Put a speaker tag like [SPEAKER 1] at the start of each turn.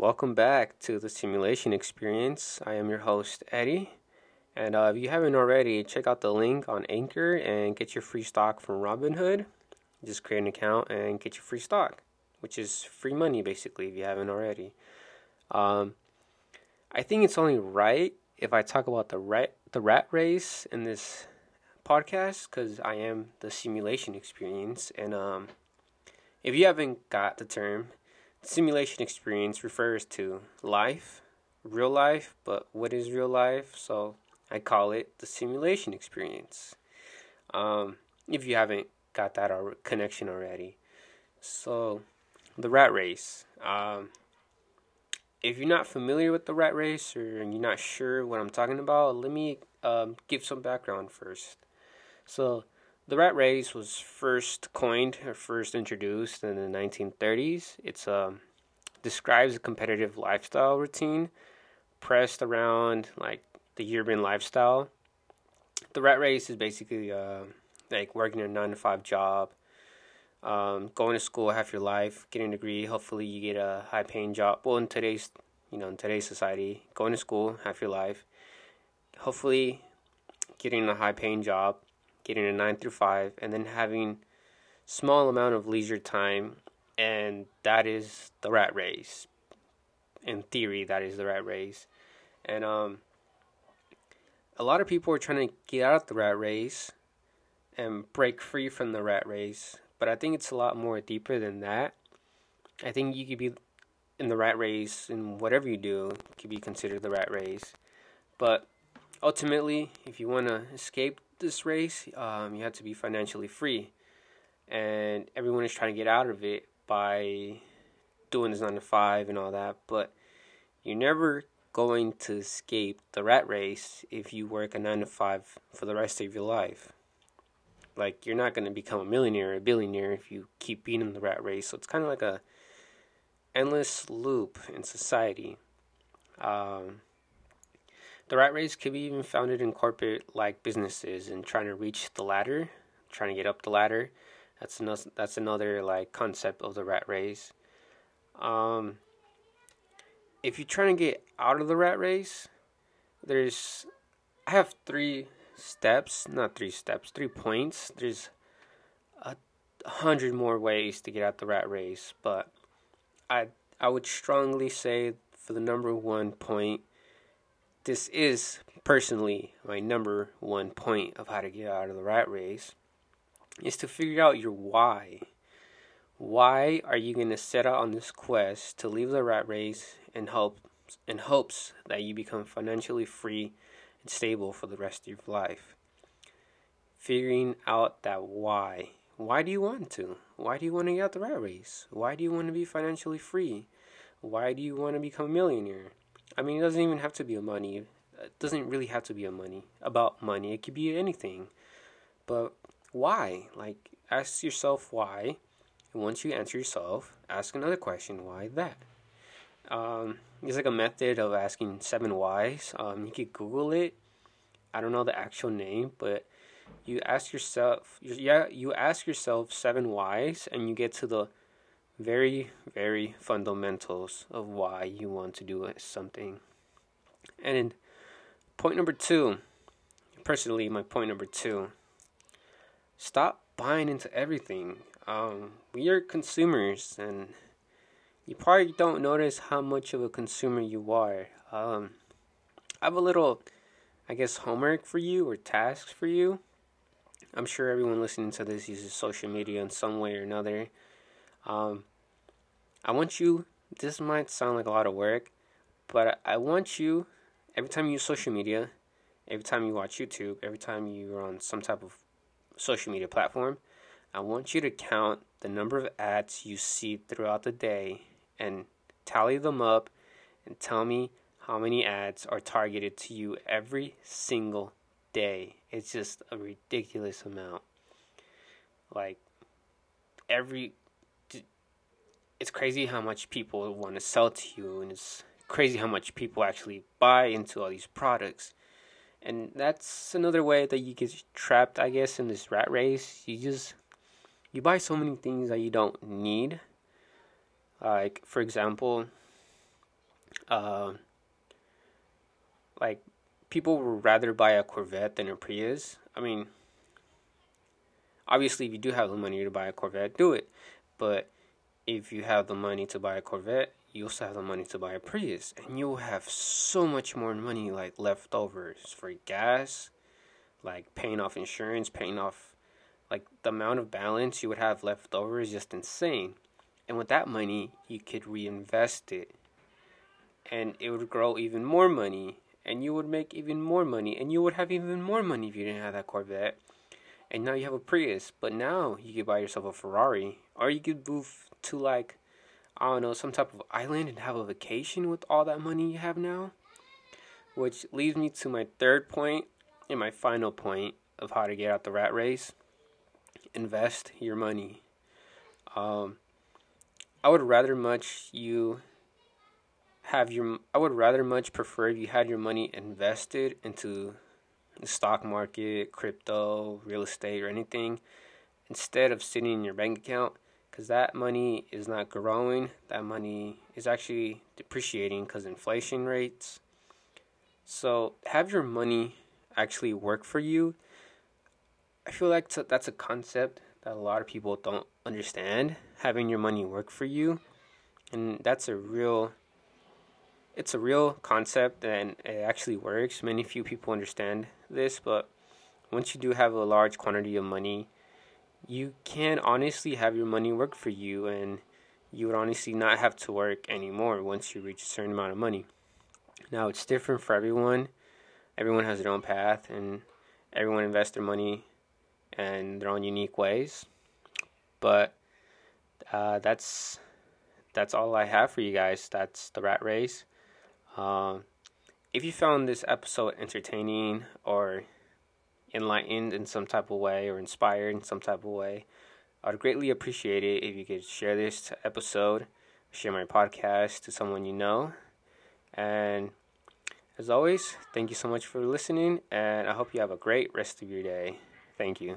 [SPEAKER 1] welcome back to the simulation experience. I am your host, Eddie. And uh, if you haven't already, check out the link on Anchor and get your free stock from Robinhood. Just create an account and get your free stock, which is free money basically if you haven't already. Um, I think it's only right if I talk about the rat, the rat race in this podcast because I am the simulation experience. And um, if you haven't got the term, simulation experience refers to life, real life, but what is real life? So I call it the simulation experience. Um, if you haven't got that connection already. So, the rat race. Um, if you're not familiar with the rat race or you're not sure what I'm talking about, let me um, give some background first. So, the rat race was first coined or first introduced in the 1930s. It's um, describes a competitive lifestyle routine pressed around like the urban lifestyle. The rat race is basically uh, like working a nine to five job, um, going to school half your life, getting a degree. Hopefully, you get a high paying job. Well, in today's you know in today's society, going to school half your life. Hopefully, getting a high paying job, getting a nine through five, and then having small amount of leisure time, and that is the rat race. In theory, that is the rat race, and um, a lot of people are trying to get out of the rat race and break free from the rat race, but I think it's a lot more deeper than that. I think you could be in the rat race and whatever you do could be considered the rat race. But ultimately, if you want to escape this race, um, you have to be financially free. And everyone is trying to get out of it by doing this 9 to 5 and all that. But you're never going to escape the rat race if you work a 9 to 5 for the rest of your life. Like, you're not going to become a millionaire or a billionaire if you keep being in the rat race. So it's kind of like a endless loop in society. Um, the rat race could be even founded in corporate like businesses and trying to reach the ladder, trying to get up the ladder. That's another, that's another like concept of the rat race. Um, if you're trying to get out of the rat race, there's I have three steps, not three steps, three points. There's a hundred more ways to get out the rat race, but I I would strongly say for the number one point, this is personally my number one point of how to get out of the rat race, is to figure out your why. Why are you going to set out on this quest to leave the rat race in hope in hopes that you become financially free and stable for the rest of your life? Figuring out that why. Why do you want to? Why do you want to get out of the rat race? Why do you want to be financially free? Why do you want to become a millionaire? I mean, it doesn't even have to be a money. It doesn't really have to be a money about money. It could be anything. But why? Like, ask yourself why and once you answer yourself, ask another question. Why that? Um, it's like a method of asking seven whys. Um, you could Google it. I don't know the actual name, but you ask yourself, yeah, you ask yourself seven whys, and you get to the very, very fundamentals of why you want to do something. And point number two, personally, my point number two, stop buying into everything um, we are consumers, and you probably don't notice how much of a consumer you are. Um, I have a little, I guess, homework for you or tasks for you. I'm sure everyone listening to this uses social media in some way or another. Um, I want you, this might sound like a lot of work, but I want you, every time you use social media, every time you watch YouTube, every time you're on some type of social media platform, I want you to count the number of ads you see throughout the day and tally them up and tell me how many ads are targeted to you every single day. It's just a ridiculous amount. Like, every. It's crazy how much people want to sell to you, and it's crazy how much people actually buy into all these products. And that's another way that you get trapped, I guess, in this rat race. You just you buy so many things that you don't need. Like, for example, uh, like people would rather buy a Corvette than a Prius. I mean, obviously, if you do have the money to buy a Corvette, do it. But if you have the money to buy a Corvette, you also have the money to buy a Prius, and you'll have so much more money like leftovers for gas, like paying off insurance, paying off like the amount of balance you would have left over is just insane. And with that money, you could reinvest it. And it would grow even more money. And you would make even more money. And you would have even more money if you didn't have that Corvette. And now you have a Prius. But now you could buy yourself a Ferrari. Or you could move to like, I don't know, some type of island and have a vacation with all that money you have now. Which leads me to my third point and my final point of how to get out the rat race invest your money. Um, I would rather much you have your. I would rather much prefer if you had your money invested into the stock market, crypto, real estate, or anything, instead of sitting in your bank account, because that money is not growing. That money is actually depreciating because inflation rates. So have your money actually work for you I feel like that's a concept that a lot of people don't understand. Having your money work for you, and that's a real. It's a real concept and it actually works. Many few people understand this, but once you do have a large quantity of money, you can honestly have your money work for you and you would honestly not have to work anymore once you reach a certain amount of money. Now it's different for everyone. Everyone has their own path and everyone invests their money in their own unique ways. But uh, that's that's all I have for you guys. That's the rat race. Um, if you found this episode entertaining or enlightened in some type of way or inspired in some type of way, I'd greatly appreciate it if you could share this episode, share my podcast to someone you know. And as always, thank you so much for listening, and I hope you have a great rest of your day. Thank you.